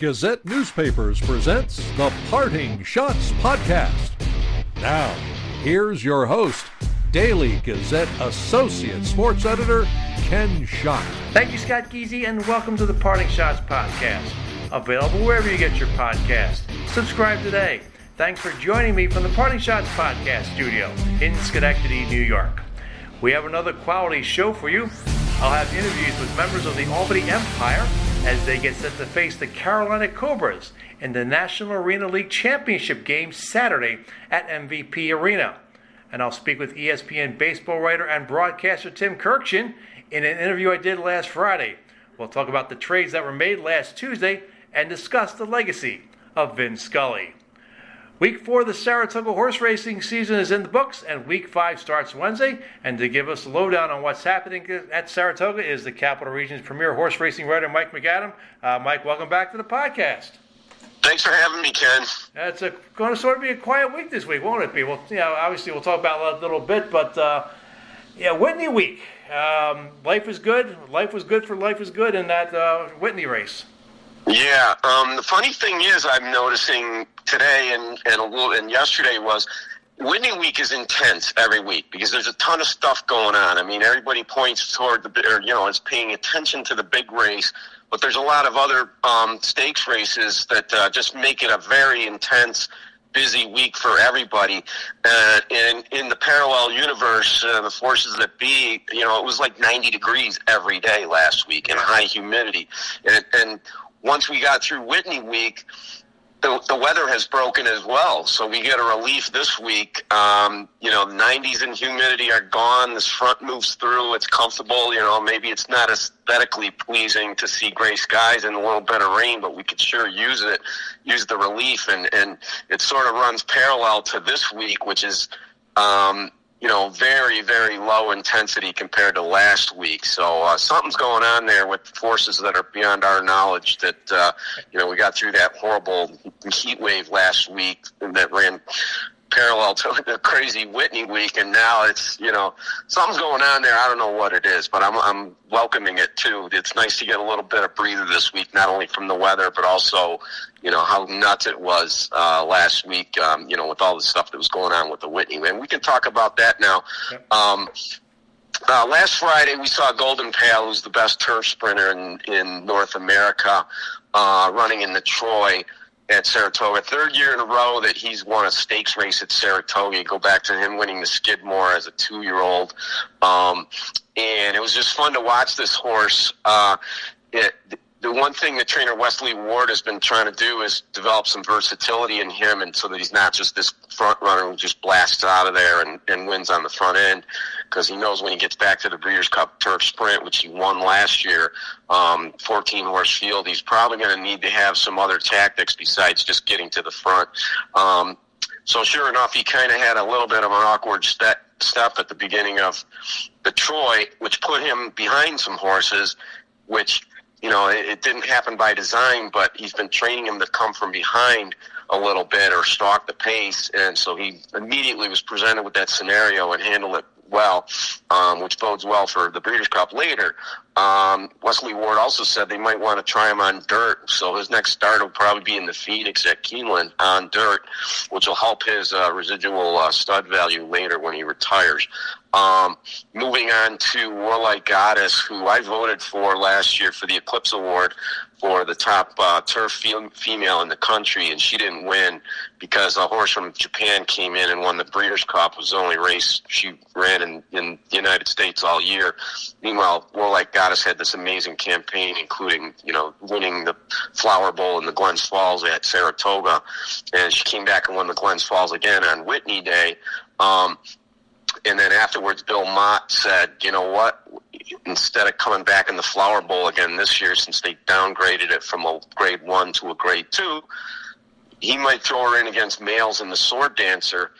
Gazette Newspapers presents the Parting Schotts Podcast. Now, here's your host, Daily Gazette Associate Sports Editor, Ken Schott. Thank you, Scott Geezy, and welcome to the Parting Schotts Podcast. Available wherever you get your podcast. Subscribe today. Thanks for joining me from the Parting Schotts Podcast studio in Schenectady, New York. We have another quality show for you. I'll have interviews with members of the Albany Empire as they get set to face the Carolina Cobras in the National Arena League Championship game Saturday at MVP Arena. And I'll speak with ESPN baseball writer and broadcaster Tim Kurkjian in an interview I did last Friday. We'll talk about the trades that were made last Tuesday and discuss the legacy of Vin Scully. Week four of the Saratoga horse racing season is in the books, and week five starts Wednesday. And to give us a lowdown on what's happening at Saratoga is the Capital Region's premier horse racing writer, Mike MacAdam. Uh, Mike, welcome back to the podcast. Thanks for having me, Ken. It's a, going to sort of be a quiet week this week, won't it be? Well, you know, obviously we'll talk about it a little bit, but uh, yeah, Whitney week. Um, life is good. Life was good for life is good in that uh, Whitney race. Yeah. Um, the funny thing is, I'm noticing today and and a little and yesterday was Whitney Week is intense every week because there's a ton of stuff going on. I mean, everybody points toward the or you know is paying attention to the big race, but there's a lot of other um, stakes races that uh, just make it a very intense. Busy week for everybody, uh, and in the parallel universe, uh, the forces that be, you know, it was like 90 degrees every day last week and high humidity, and, and once we got through Whitney week, the, the weather has broken as well. So we get a relief this week. Um, you know, 90s and humidity are gone. This front moves through. It's comfortable. You know, maybe it's not aesthetically pleasing to see gray skies and a little bit of rain, but we could sure use it, use the relief. And, and it sort of runs parallel to this week, which is, um, you know, very, very low intensity compared to last week. So uh, something's going on there with forces that are beyond our knowledge. That uh, you know, we got through that horrible heat wave last week that ran parallel to the crazy Whitney week, and now it's you know something's going on there. I don't know what it is, but I'm I'm welcoming it too. It's nice to get a little bit of breather this week, not only from the weather, but also you know how nuts it was uh, last week. Um, you know with all the stuff that was going on with the Whitney, and we can talk about that now. Um, uh, last Friday, we saw Golden Pal, who's the best turf sprinter in, in North America, uh, running in the Troy at Saratoga. Third year in a row that he's won a stakes race at Saratoga. Go back to him winning the Skidmore as a two year old. Um, and it was just fun to watch this horse. Uh, it, the one thing that trainer Wesley Ward has been trying to do is develop some versatility in him, and so that he's not just this front runner who just blasts out of there and, and wins on the front end. Because he knows when he gets back to the Breeders' Cup Turf Sprint, which he won last year, um, 14 horse field, he's probably going to need to have some other tactics besides just getting to the front. Um, so sure enough, he kind of had a little bit of an awkward step step at the beginning of the Troy, which put him behind some horses, which you know, it, it didn't happen by design, but he's been training him to come from behind a little bit or stalk the pace, and so he immediately was presented with that scenario and handled it well, um, which bodes well for the Breeders' Cup later. Um, Wesley Ward also said they might want to try him on dirt, so his next start will probably be in the Phoenix at Keeneland on dirt, which will help his uh, residual uh, stud value later when he retires. Um, moving on to Warlike Goddess, who I voted for last year for the Eclipse Award for the top uh, turf fem- female in the country, and she didn't win because a horse from Japan came in and won the Breeders' Cup. It was the only race she ran in, in the United States all year. Meanwhile, Warlike Goddess had this amazing campaign, including you know winning the Flower Bowl in the Glens Falls at Saratoga, and she came back and won the Glens Falls again on Whitney Day. Um, and then afterwards, Bill Mott said, "You know what? Instead of coming back in the Flower Bowl again this year, since they downgraded it from a Grade One to a Grade Two, he might throw her in against males in the Sword Dancer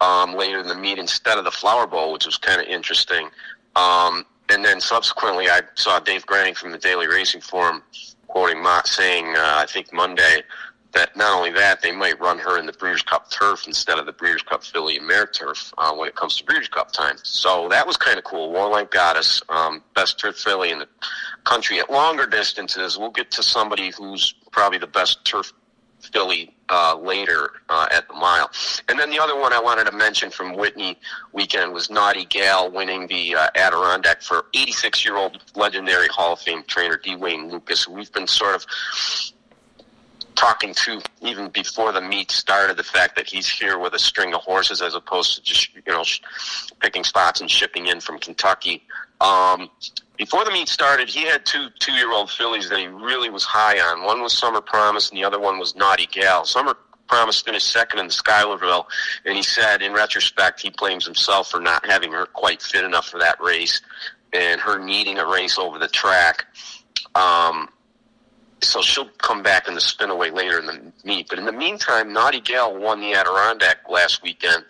um, later in the meet instead of the Flower Bowl, which was kind of interesting." Um, and then subsequently, I saw Dave Grening from the Daily Racing Form quoting Mott saying, uh, "I think Monday." that not only that, they might run her in the Breeders' Cup turf instead of the Breeders' Cup Filly and Mare turf uh, when it comes to Breeders' Cup time. So that was kind of cool. Warlike Goddess, um, best turf filly in the country at longer distances. We'll get to somebody who's probably the best turf filly uh, later uh, at the mile. And then the other one I wanted to mention from Whitney weekend was Naughty Gal winning the uh, Adirondack for 86 year old legendary Hall of Fame trainer D. Wayne Lukas. We've been sort of talking to even before the meet started the fact that he's here with a string of horses as opposed to just you know picking spots and shipping in from Kentucky. Um, before the meet started, he had two two year old fillies that he really was high on. One was Summer Promise, and the other one was Naughty Gal. Summer Promise finished second in the Schuylerville, and he said, in retrospect, he blames himself for not having her quite fit enough for that race, and her needing a race over the track. Um, so she'll come back in the Spinaway later in the meet. But in the meantime, Naughty Gal won the Adirondack last weekend.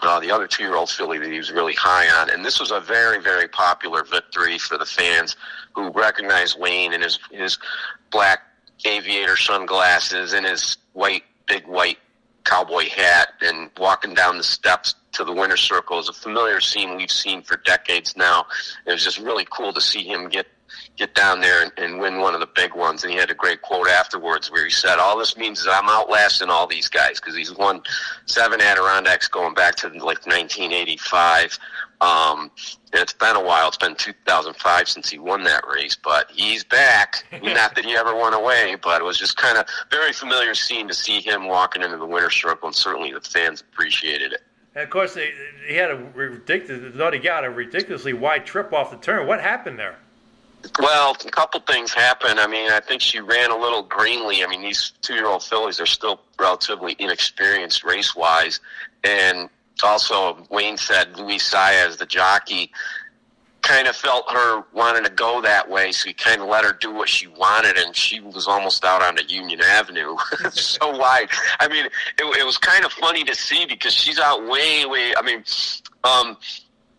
Uh, the other two-year-old filly that he was really high on, and this was a very, very popular victory for the fans who recognized Wayne in his his black aviator sunglasses and his white, big white cowboy hat, and walking down the steps to the winner's circle is a familiar scene we've seen for decades now. It was just really cool to see him get get down there and, and win one of the big ones. And he had a great quote afterwards where he said, "All this means is I'm outlasting all these guys because he's won seven Adirondacks going back to like 1985." Um, and it's been a while. It's been 2005 since he won that race, but he's back. Not that he ever went away, but it was just kind of very familiar scene to see him walking into the winner's circle, and certainly the fans appreciated it. And of course, he had a ridiculous, not he got a ridiculously wide trip off the turn. What happened there? Well, a couple things happened. I mean, I think she ran a little greenly. I mean, these two-year-old fillies are still relatively inexperienced race-wise, and also Wayne said Luis Saez, the jockey, kind of felt her wanting to go that way, so he kind of let her do what she wanted, and she was almost out on the Union Avenue, so wide. I mean, it, it was kind of funny to see because she's out way, way. I mean, um,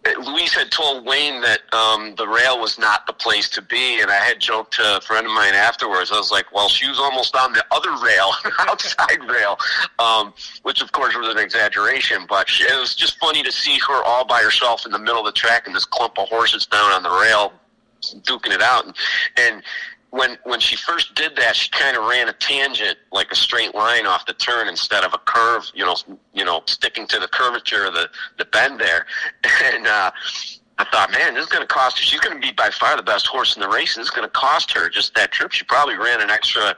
Luis had told Wayne that um, the rail was not the place to be, and I had joked to a friend of mine afterwards. I was like, "Well, she was almost on the other rail, outside rail," um, which of course was an exaggeration, but she, it was just funny to see her all by herself in the middle of the track and this clump of horses down on the rail, duking it out, and, and when when she first did that, she kind of ran a tangent, like a straight line off the turn instead of a curve. You know, you know, sticking to the curvature of the the bend there, and. uh I thought, man, this is going to cost her. She's going to be by far the best horse in the race, and is going to cost her just that trip. She probably ran an extra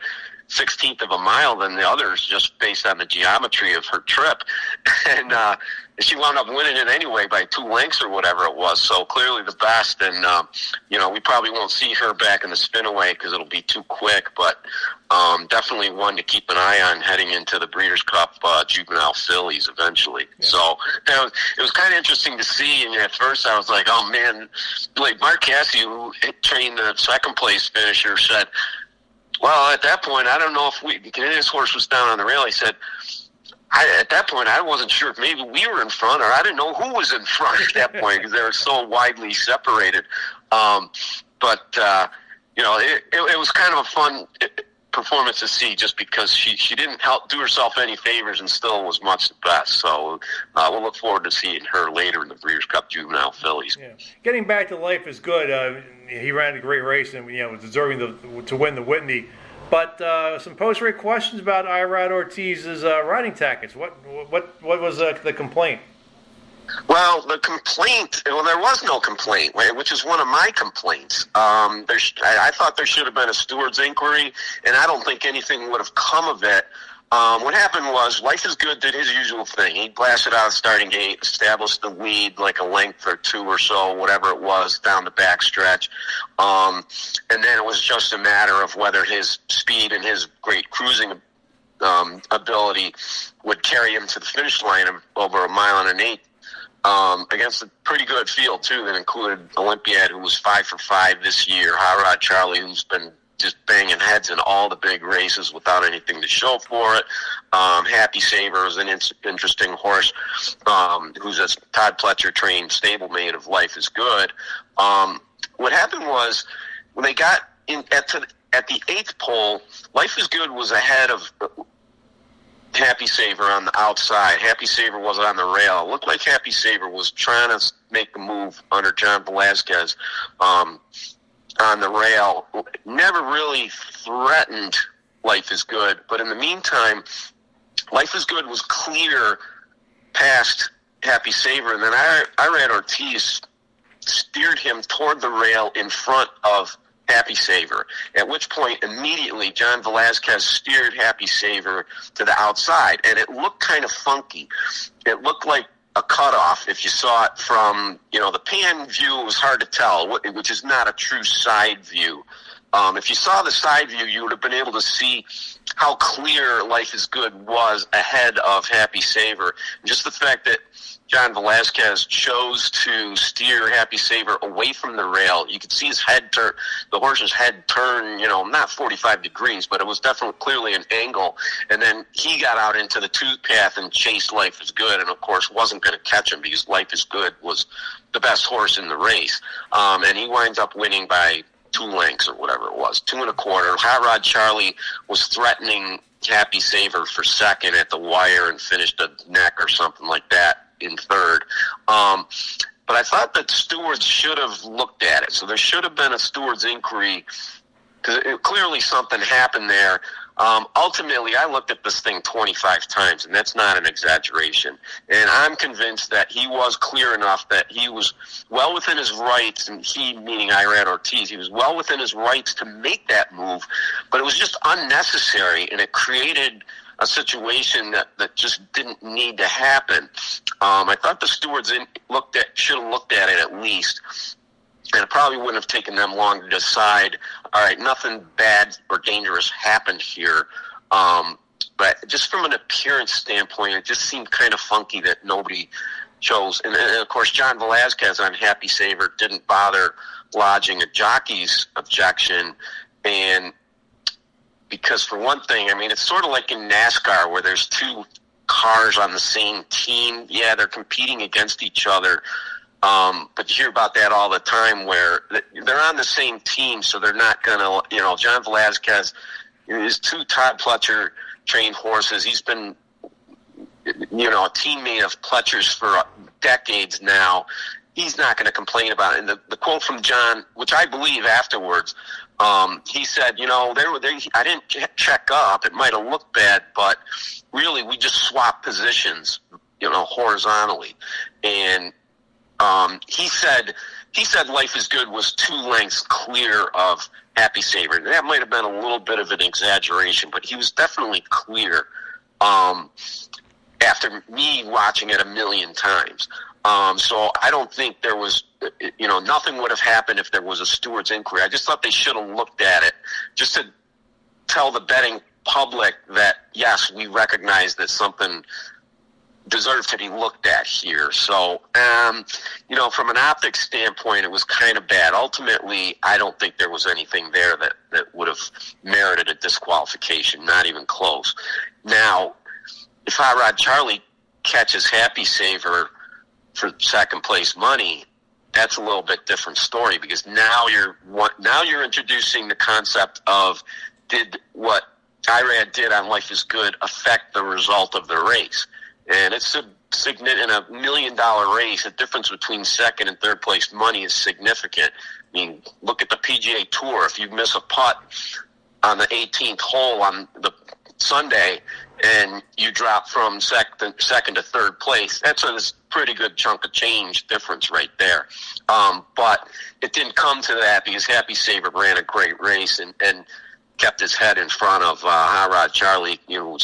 sixteenth of a mile than the others, just based on the geometry of her trip. And uh, she wound up winning it anyway by two lengths or whatever it was. So clearly the best. And um, you know, we probably won't see her back in the Spinaway because it'll be too quick. But um, definitely one to keep an eye on heading into the Breeders' Cup uh, juvenile fillies eventually. Yeah. So it was kind of interesting to see. And at first, I was like, "Oh man!" Like Mark Casse, who trained the second place finisher, said, "Well, at that point, I don't know if we his horse was down on the rail." He said. I, at that point, I wasn't sure if maybe we were in front or I didn't know who was in front at that point because they were so widely separated. Um, but uh, you know, it, it, it was kind of a fun performance to see just because she, she didn't help do herself any favors and still was much the best. So uh, we'll look forward to seeing her later in the Breeders' Cup Juvenile Fillies. Yeah. Getting back to life is good. Uh, he ran a great race and you know was deserving the, to win the Whitney. But uh, some post-race questions about Irad Ortiz's uh, riding tactics. What what what was uh, the complaint? Well, the complaint. Well, there was no complaint, which is one of my complaints. Um, there, I, I thought there should have been a steward's inquiry, and I don't think anything would have come of it. Um, what happened was Life is Good did his usual thing. He blasted out the starting gate, established the lead like a length or two or so, whatever it was, down the backstretch. Um, and then it was just a matter of whether his speed and his great cruising um, ability would carry him to the finish line over a mile and an eighth. Um, against a pretty good field too that included Olympiad, who was five for five this year, Hot Rod Charlie, who's been just banging heads in all the big races without anything to show for it. Um, Happy Saver is an in- interesting horse um, who's a Todd Pletcher trained stablemate of Life is Good. Um, what happened was when they got in at to, at the eighth pole, Life is Good was ahead of Happy Saver on the outside. Happy Saver was on the rail. It looked like Happy Saver was trying to make a move under John Velazquez um, on the rail. Never really threatened Life is Good, but in the meantime, Life is Good was clear past Happy Saver, and then I, Irad Ortiz steered him toward the rail in front of Happy Saver. At which point, immediately, John Velazquez steered Happy Saver to the outside, and it looked kind of funky. It looked like a cutoff if you saw it from you know the pan view. It was hard to tell, which is not a true side view. Um, if you saw the side view, you would have been able to see how clear Life is Good was ahead of Happy Saver. just the fact that John Velazquez chose to steer Happy Saver away from the rail. You could see his head turn, the horse's head turn, you know, not 45 degrees, but it was definitely clearly an angle. And then he got out into the tooth path and chased Life is Good, and of course wasn't going to catch him because Life is Good was the best horse in the race. Um, and he winds up winning by two lengths or whatever it was, two and a quarter. Hot Rod Charlie was threatening Happy Saver for second at the wire and finished a neck or something like that in third. Um, but I thought that stewards should have looked at it. So there should have been a steward's inquiry because clearly something happened there. Um, ultimately, I looked at this thing 25 times, and that's not an exaggeration. And I'm convinced that he was clear enough that he was well within his rights, and he, meaning Irad Ortiz, he was well within his rights to make that move, but it was just unnecessary, and it created – a situation that, that just didn't need to happen. Um, I thought the stewards in, looked at should have looked at it at least, and it probably wouldn't have taken them long to decide. All right, nothing bad or dangerous happened here. Um, but just from an appearance standpoint, it just seemed kind of funky that nobody chose. And, and of course, John Velazquez on Happy Saver didn't bother lodging a jockey's objection, and because for one thing, I mean, it's sort of like in NASCAR where there's two cars on the same team. Yeah, they're competing against each other. Um, but you hear about that all the time where they're on the same team, so they're not going to, you know, John Velazquez is two Todd Pletcher trained horses. He's been, you know, a teammate of Pletcher's for decades now. He's not going to complain about it. And the, the quote from John, which I believe afterwards, um, he said, you know, there, there, I didn't check up. It might have looked bad, but really, we just swapped positions, you know, horizontally. And um, he said, he said, "Life is Good" was two lengths clear of Happy Saver. That might have been a little bit of an exaggeration, but he was definitely clear. Um, after me watching it a million times, um, so I don't think there was, you know, nothing would have happened if there was a steward's inquiry. I just thought they should have looked at it just to tell the betting public that yes, we recognize that something deserves to be looked at here. So, um, you know, from an optics standpoint, it was kind of bad. Ultimately, I don't think there was anything there that, that would have merited a disqualification, not even close. Now, if Hot Rod Charlie catches Happy Saver for second place money, that's a little bit different story because now you're now you're introducing the concept of did what Irad did on Life is Good affect the result of the race, and it's a significant in a million dollar race. The difference between second and third place money is significant. I mean, look at the PGA Tour. If you miss a putt on the 18th hole on the Sunday, and you drop from second second to third place. That's a pretty good chunk of change difference right there. Um, but it didn't come to that because Happy Saver ran a great race and, and kept his head in front of uh, Hot Rod Charlie. You know,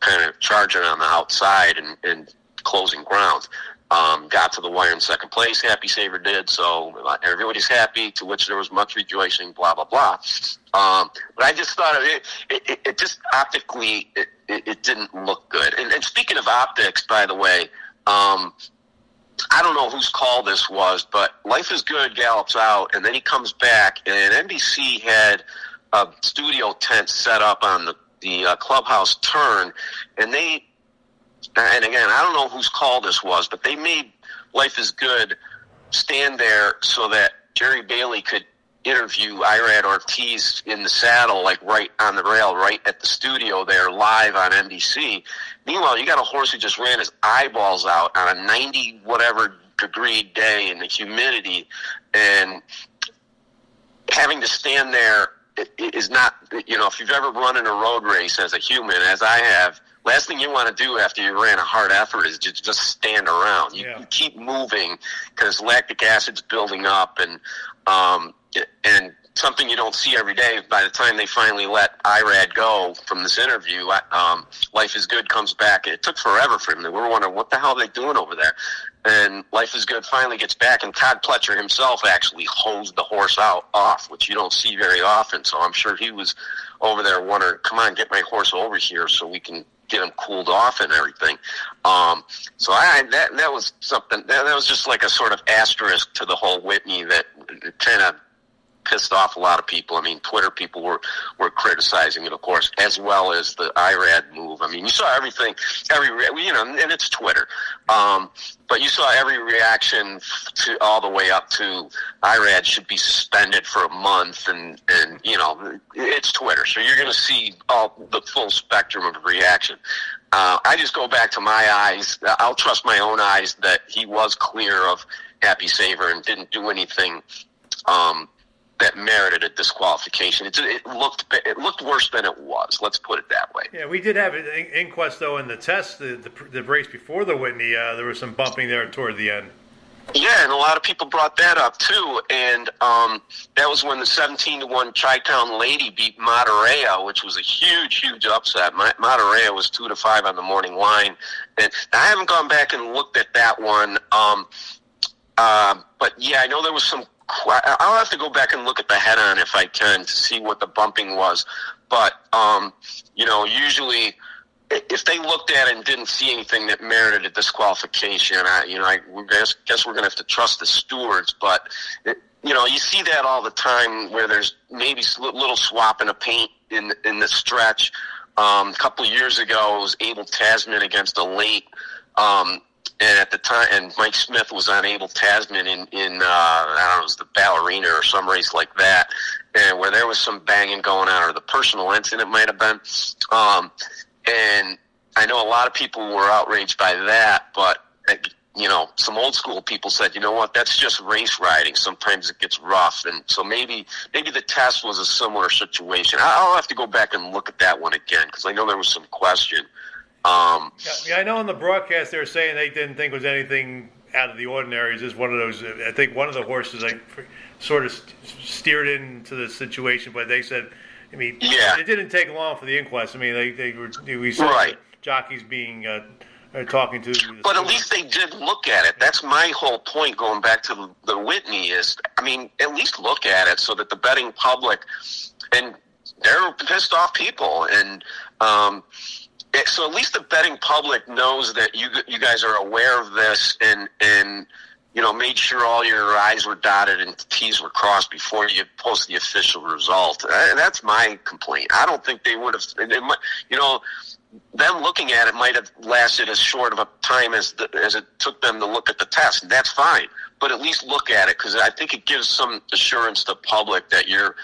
kind of charging on the outside and, and closing ground. Um, got to the wire in second place. Happy Saver did so. Everybody's happy. To which there was much rejoicing. Blah blah blah. Um, but I just thought it, it, it just optically it, it, it didn't look good. And, and, speaking of optics, by the way, um, I don't know whose call this was, but Life is Good gallops out, and then he comes back, and NBC had a studio tent set up on the the uh, clubhouse turn, and they and again, I don't know whose call this was, but they made Life is Good stand there so that Jerry Bailey could interview Irad Ortiz in the saddle, like right on the rail, right at the studio there, live on NBC. Meanwhile, you got a horse who just ran his eyeballs out on a 90 whatever degree day in the humidity, and having to stand there is not, you know, if you've ever run in a road race as a human, as I have, last thing you want to do after you ran a hard effort is just, just stand around. You, yeah. you keep moving because lactic acid's building up and, um, and something you don't see every day. By the time they finally let Irad go from this interview, um, Life is Good comes back. It took forever for him. We were wondering what the hell are they doing over there. And Life is Good finally gets back, and Todd Pletcher himself actually hosed the horse out off, which you don't see very often. So I'm sure he was over there wondering, "Come on, get my horse over here so we can get him cooled off and everything." Um, so I that that was something that, that was just like a sort of asterisk to the whole Whitney that kind of pissed off a lot of people. I mean, Twitter people were were criticizing it, of course, as well as the Irad move. I mean, you saw everything, every you know, and it's Twitter, um, but you saw every reaction to all the way up to Irad should be suspended for a month, and and you know, it's Twitter, so you're going to see all the full spectrum of reaction. Uh, I just go back to my eyes. I'll trust my own eyes that he was clear of Happy Saver and didn't do anything um, that merited a disqualification. It, it, looked it looked worse than it was. Let's put it that way. Yeah, we did have an inquest though in the test, the, the, the race before the Whitney. Uh, there was some bumping there toward the end. Yeah, and a lot of people brought that up too, and um, that was when the seventeen to one Chi Town Lady beat Matareya, which was a huge, huge upset. Matareya was two to five on the morning line, and I haven't gone back and looked at that one. Um, uh, but yeah, I know there was some I'll have to go back and look at the head on if I can to see what the bumping was. But um, you know, usually if they looked at it and didn't see anything that merited a disqualification, I, you know, I guess, guess we're going to have to trust the stewards. But it, you know, you see that all the time where there's maybe a little swapping of paint in in the stretch. Um, a couple years ago, it was Abel Tasman against Elate um, and at the time, and Mike Smith was on Abel Tasman in in uh, I don't know, it was the ballerina or some race like that, and where there was some banging going on, or the Personal Ensign might have been. Um, and I know a lot of people were outraged by that, but you know, some old school people said, you know what, that's just race riding. Sometimes it gets rough, and so maybe maybe the test was a similar situation. I'll have to go back and look at that one again because I know there was some question. Um, yeah, I know in the broadcast they were saying they didn't think it was anything out of the ordinary. It's just one of those. I think one of the horses like sort of steered into the situation, but they said, I mean, yeah. it didn't take long for the inquest. I mean, they they were we saw right. jockeys being. Uh, talking to. But at least they did look at it. That's my whole point. Going back to the, the Whitney is, I mean, at least look at it so that the betting public, and they're pissed off people, and um, so at least the betting public knows that you you guys are aware of this and and you know made sure all your I's were dotted and T's were crossed before you post the official result. Uh, that's my complaint. I don't think they would have. You know, them looking at it might have lasted as short of a time as the, as it took them to look at the test. That's fine, but at least look at it because I think it gives some assurance to the public that you're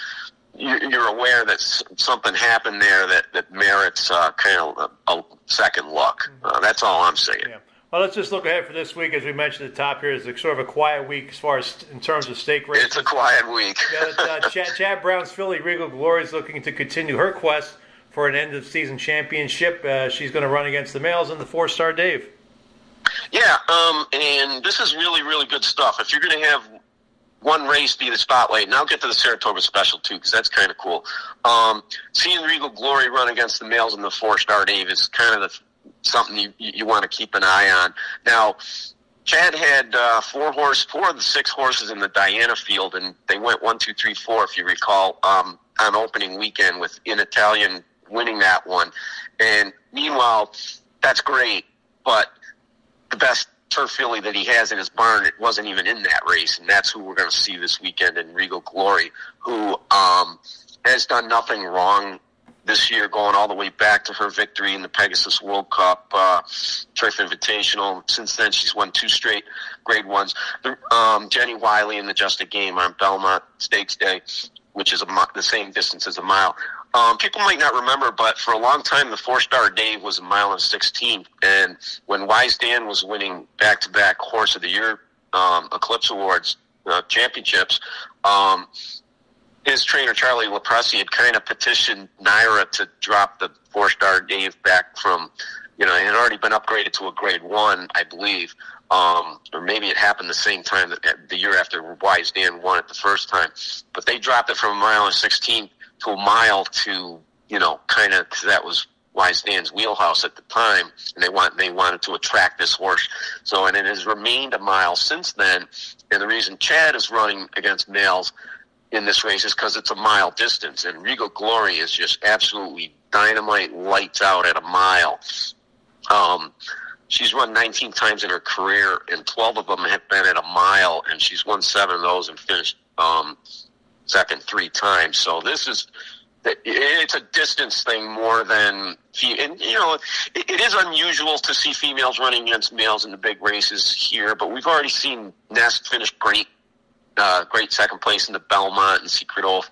you're aware that something happened there that, that merits uh, kind of a, a second look. Uh, that's all I'm saying. Yeah. Well, let's just look ahead for this week. As we mentioned at the top here, is sort of a quiet week as far as in terms of stake races. It's a quiet week. yeah, uh, Chad, Chad, Brown's filly Regal Glory is looking to continue her quest for an end of season championship. Uh, she's going to run against the males and the Fourstardave. Yeah, um, and this is really, really good stuff. If you're going to have one race be the spotlight, and I'll get to the Saratoga Special too because that's kind of cool. Um, seeing Regal Glory run against the males in the Fourstardave is kind of the, something you you want to keep an eye on. Now, Chad had uh, four horse, four of the six horses in the Diana field, and they went one, two, three, four, if you recall, um, on opening weekend with in Italian winning that one. And meanwhile, that's great, but the best turf filly that he has in his barn it wasn't even in that race, and that's who we're going to see this weekend in Regal Glory, who um, has done nothing wrong this year, going all the way back to her victory in the Pegasus World Cup uh, Turf Invitational. Since then, she's won two straight Grade Ones. Um, Jenny Wiley in the Just a Game on Belmont Stakes Day, which is a, the same distance as a mile. Um, people might not remember, but for a long time, the Fourstardave was a mile and 16. And when Wise Dan was winning back to back Horse of the Year um, Eclipse Awards uh, championships, um, his trainer Charlie LoPresti had kind of petitioned NYRA to drop the Fourstardave back from, you know, it had already been upgraded to a grade one, I believe. Um, or maybe it happened the same time that the year after Wise Dan won it the first time. But they dropped it from a mile and 16 to a mile to, you know, kind of, that was Dan's wheelhouse at the time, and they want they wanted to attract this horse. So, and it has remained a mile since then. And the reason Chad is running against males in this race is because it's a mile distance, and Regal Glory is just absolutely dynamite, lights out at a mile. Um, she's run 19 times in her career, and 12 of them have been at a mile, and she's won seven of those and finished um, second three times. So this is it's a distance thing more than and you know it, is unusual to see females running against males in the big races here, but we've already seen Nest finish great uh, great second place in the Belmont and Secret Oath.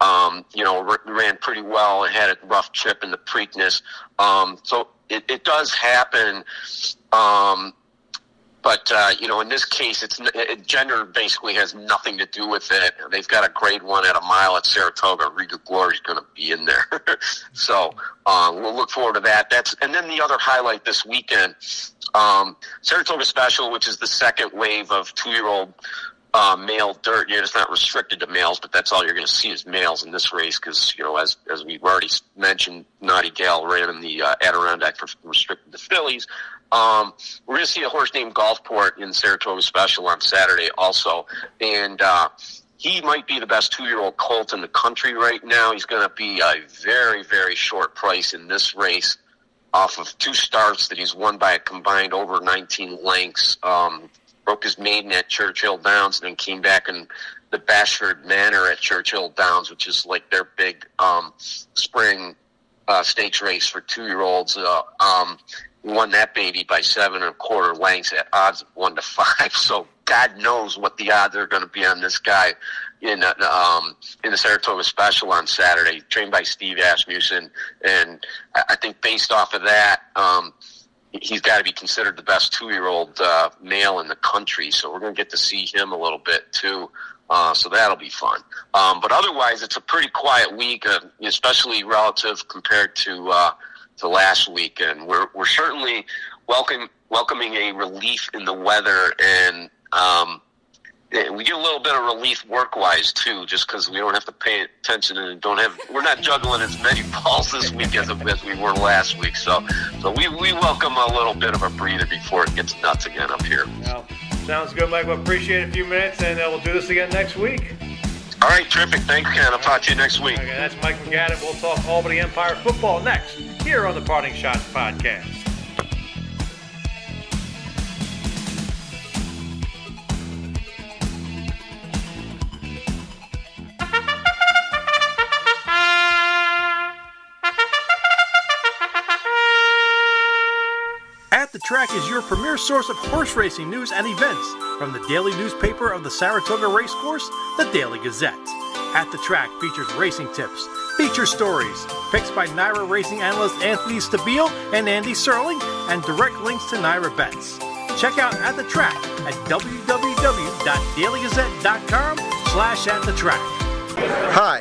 Um, you know, ran pretty well and had a rough trip in the Preakness. Um, so it, it does happen. Um, but uh, you know, in this case, it's it, gender basically has nothing to do with it. They've got a grade one at a mile at Saratoga. Regal Glory is going to be in there, so uh, we'll look forward to that. That's and then the other highlight this weekend, um, Saratoga Special, which is the second wave of two-year-old uh, male dirt. Yeah, it's not restricted to males, but that's all you're going to see is males in this race because you know, as as we've already mentioned, Naughty Gal ran in the uh, Adirondack for restricted to fillies. Um, we're going to see a horse named Gulfport in Saratoga Special on Saturday also, and uh, he might be the best two-year-old colt in the country right now. He's going to be a very very short price in this race off of two starts that he's won by a combined over 19 lengths. Um, broke his maiden at Churchill Downs, and then came back in the Bashford Manor at Churchill Downs, which is like their big um, spring uh, stakes race for two year olds. Uh, um, won that baby by seven and a quarter lengths at odds of one to five. So God knows what the odds are going to be on this guy in uh, um, in the Saratoga Special on Saturday, trained by Steve Asmussen, and I think based off of that. Um, he's got to be considered the best two-year-old uh, male in the country. So we're going to get to see him a little bit too. Uh, so that'll be fun. Um, but otherwise, it's a pretty quiet week, uh, especially relative compared to uh, to last week. And we're we're certainly welcome welcoming a relief in the weather and. Um, we get a little bit of relief work wise too, just because we don't have to pay attention and don't have we're not juggling as many balls this week as, as we were last week. So, so we, we welcome a little bit of a breather before it gets nuts again up here. Well, sounds good, Mike. We'll appreciate a few minutes, and uh, we'll do this again next week. All right, terrific. Thanks, Ken. I'll talk to you next week. Okay, that's Mike MacAdam. We'll talk Albany Empire football next here on the Parting Schotts podcast. Track is your premier source of horse racing news and events from the daily newspaper of the Saratoga Racecourse, the Daily Gazette. At the Track features racing tips, feature stories, picks by NYRA racing analyst Anthony Stabile and Andy Serling, and direct links to NYRA bets. Check out At the Track at www.dailygazette.com slash at the track. Hi,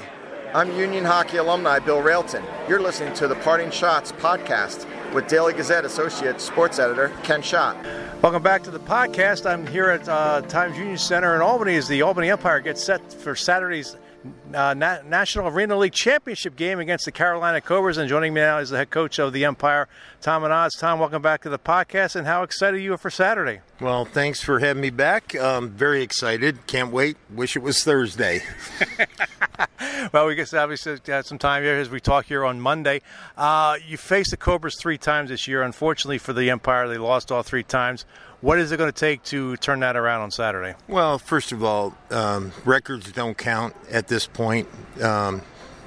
I'm Union Hockey alumni Bill Railton. You're listening to the Parting Schotts podcast with Daily Gazette Associate Sports Editor Ken Schott. Welcome back to the podcast. I'm here at uh, Times Union Center in Albany as the Albany Empire gets set for Saturday's uh, Na- National Arena League Championship game against the Carolina Cobras. And joining me now is the head coach of the Empire, Tom Menas. Tom, welcome back to the podcast. And how excited you are for Saturday? Well, thanks for having me back. Um, very excited. Can't wait. Wish it was Thursday. well, we guess obviously had some time here as we talk here on Monday. Uh, you faced the Cobras three times this year. Unfortunately for the Empire, they lost all three times. What is it going to take to turn that around on Saturday? Well, first of all, um, records don't count at this point. Um,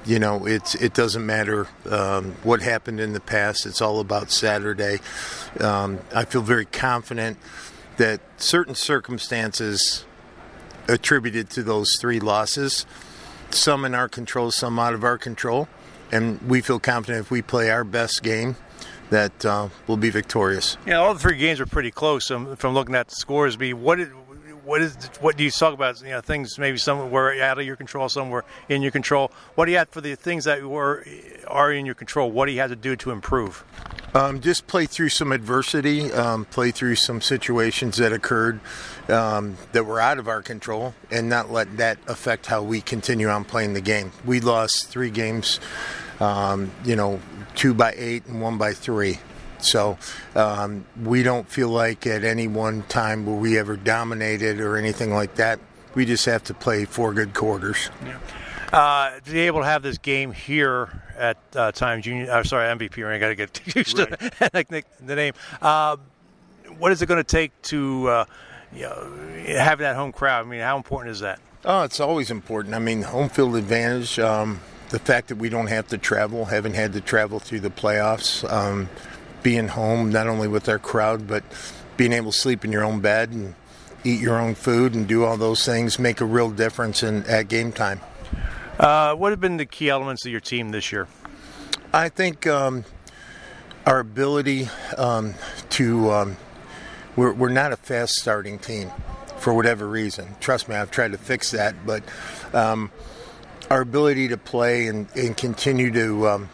you know, it's it doesn't matter um, what happened in the past. It's all about Saturday. Um, I feel very confident that certain circumstances attributed to those three losses, some in our control, some out of our control, and we feel confident if we play our best game that uh, we'll be victorious. Yeah, all the three games were pretty close. Um, from looking at the scores, be what is, what is what do you talk about? You know, things maybe some were out of your control, some were in your control. What do you have for the things that were are in your control? What do you have to do to improve? Um, just play through some adversity, um, play through some situations that occurred um, that were out of our control, and not let that affect how we continue on playing the game. We lost three games, um, you know, two by eight and one by three. So um, we don't feel like at any one time were we ever dominated or anything like that. We just have to play four good quarters. Yeah. Uh, to be able to have this game here at uh, times, Union, uh, sorry, MVP, I got to get used right. to the name. Uh, what is it going to take to uh, you know, have that home crowd? I mean, how important is that? Oh, it's always important. I mean, home field advantage. Um, the fact that we don't have to travel, haven't had to travel through the playoffs, um, being home not only with our crowd, but being able to sleep in your own bed and eat your own food and do all those things make a real difference in at game time. Uh, what have been the key elements of your team this year? I think um, our ability um, to um, we're, we're not a fast starting team for whatever reason. Trust me, I've tried to fix that, but um, our ability to play and, and continue to um,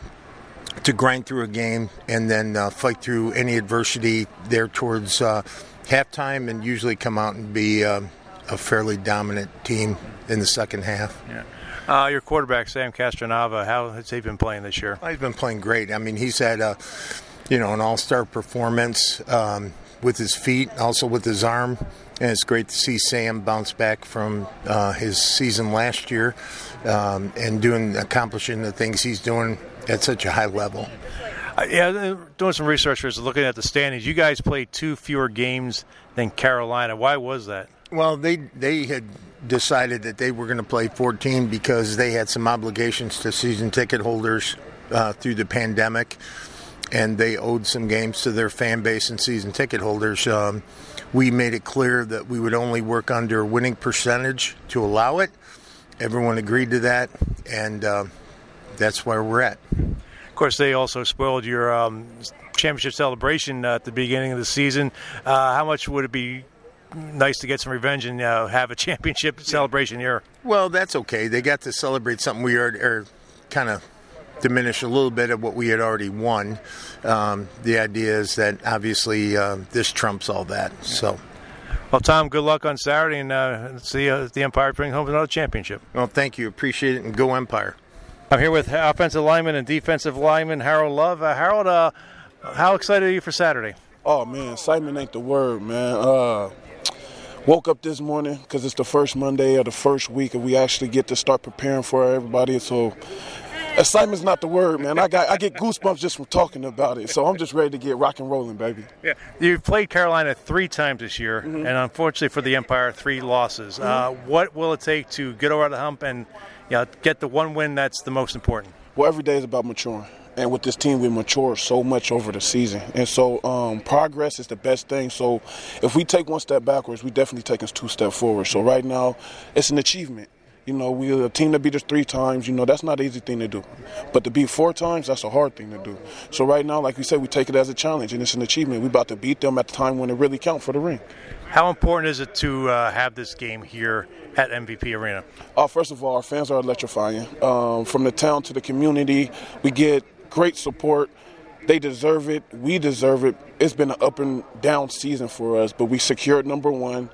to grind through a game and then uh, fight through any adversity there towards uh, halftime and usually come out and be uh, a fairly dominant team in the second half. Yeah. Uh, your quarterback Sam Castronova, how has he been playing this year? He's been playing great. I mean, he's had a, you know, an all-star performance um, with his feet, also with his arm, and it's great to see Sam bounce back from uh, his season last year um, and doing accomplishing the things he's doing at such a high level. Uh, yeah, doing some research, was looking at the standings. You guys played two fewer games than Carolina. Why was that? Well, they they had decided that they were going to play 14 because they had some obligations to season ticket holders uh, through the pandemic, and they owed some games to their fan base and season ticket holders. Um, we made it clear that we would only work under a winning percentage to allow it. Everyone agreed to that, and uh, that's where we're at. Of course, they also spoiled your um, championship celebration uh, at the beginning of the season. Uh, how much would it be nice to get some revenge and uh, have a championship celebration here. Well, that's okay. They got to celebrate something we are, are kind of diminish a little bit of what we had already won. Um, the idea is that obviously uh, this trumps all that. So. Well, Tom, good luck on Saturday, and uh, see uh, the Empire bring home another championship. Well, thank you. Appreciate it, and go Empire. I'm here with offensive lineman and defensive lineman Harold Love. Uh, Harold, uh, how excited are you for Saturday? Oh man, excitement ain't the word, man. Uh, woke up this morning because it's the first Monday of the first week, and we actually get to start preparing for everybody. So excitement's not the word, man. I got I get goosebumps just from talking about it. So I'm just ready to get rock and rolling, baby. Yeah, you've played Carolina three times this year, mm-hmm. and unfortunately for the Empire, three losses. Mm-hmm. Uh, what will it take to get over the hump and you know, get the one win that's the most important? Well, every day is about maturing and with this team we mature so much over the season and so um, progress is the best thing so if we take one step backwards we definitely take us two steps forward so right now it's an achievement you know, we're a team that beat us three times. You know, that's not an easy thing to do. But to beat four times, that's a hard thing to do. So right now, like we said, we take it as a challenge, and it's an achievement. We're about to beat them at the time when it really counts for the ring. How important is it to uh, have this game here at MVP Arena? Uh, first of all, our fans are electrifying. Um, from the town to the community, we get great support. They deserve it. We deserve it. It's been an up and down season for us, but we secured number one.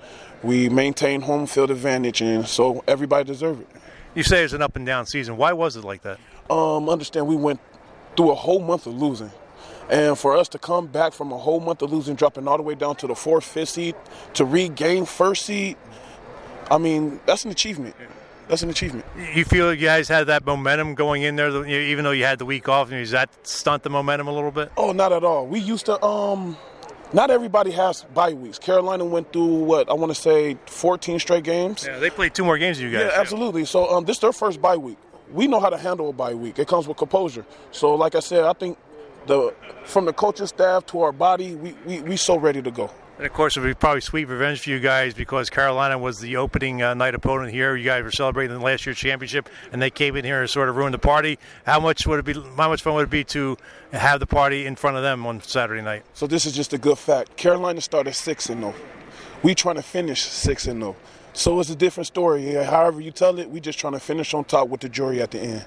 We maintain home field advantage, and so everybody deserves it. You say it's an up and down season. Why was it like that? Um, understand we went through a whole month of losing. And for us to come back from a whole month of losing, dropping all the way down to the fourth, fifth seed, to regain first seed, I mean, that's an achievement that's an achievement. You feel you guys had that momentum going in there, even though you had the week off. Does that stunt the momentum a little bit? Oh, not at all. We used to. Um, not everybody has bye weeks. Carolina went through what I want to say 14 straight games. Yeah, they played two more games than you guys. Yeah, absolutely. So um, this is their first bye week. we know how to handle a bye week. It comes with composure. So, like I said, I think the from the coaching staff to our body, we we we so ready to go. And of course, it would be probably sweet revenge for you guys because Carolina was the opening uh, night opponent here. You guys were celebrating the last year's championship, and they came in here and sort of ruined the party. How much would it be? How much fun would it be to have the party in front of them on Saturday night? So this is just a good fact. Carolina started six and zero. We trying to finish six and zero. So it's a different story. However you tell it, we just trying to finish on top with the jury at the end.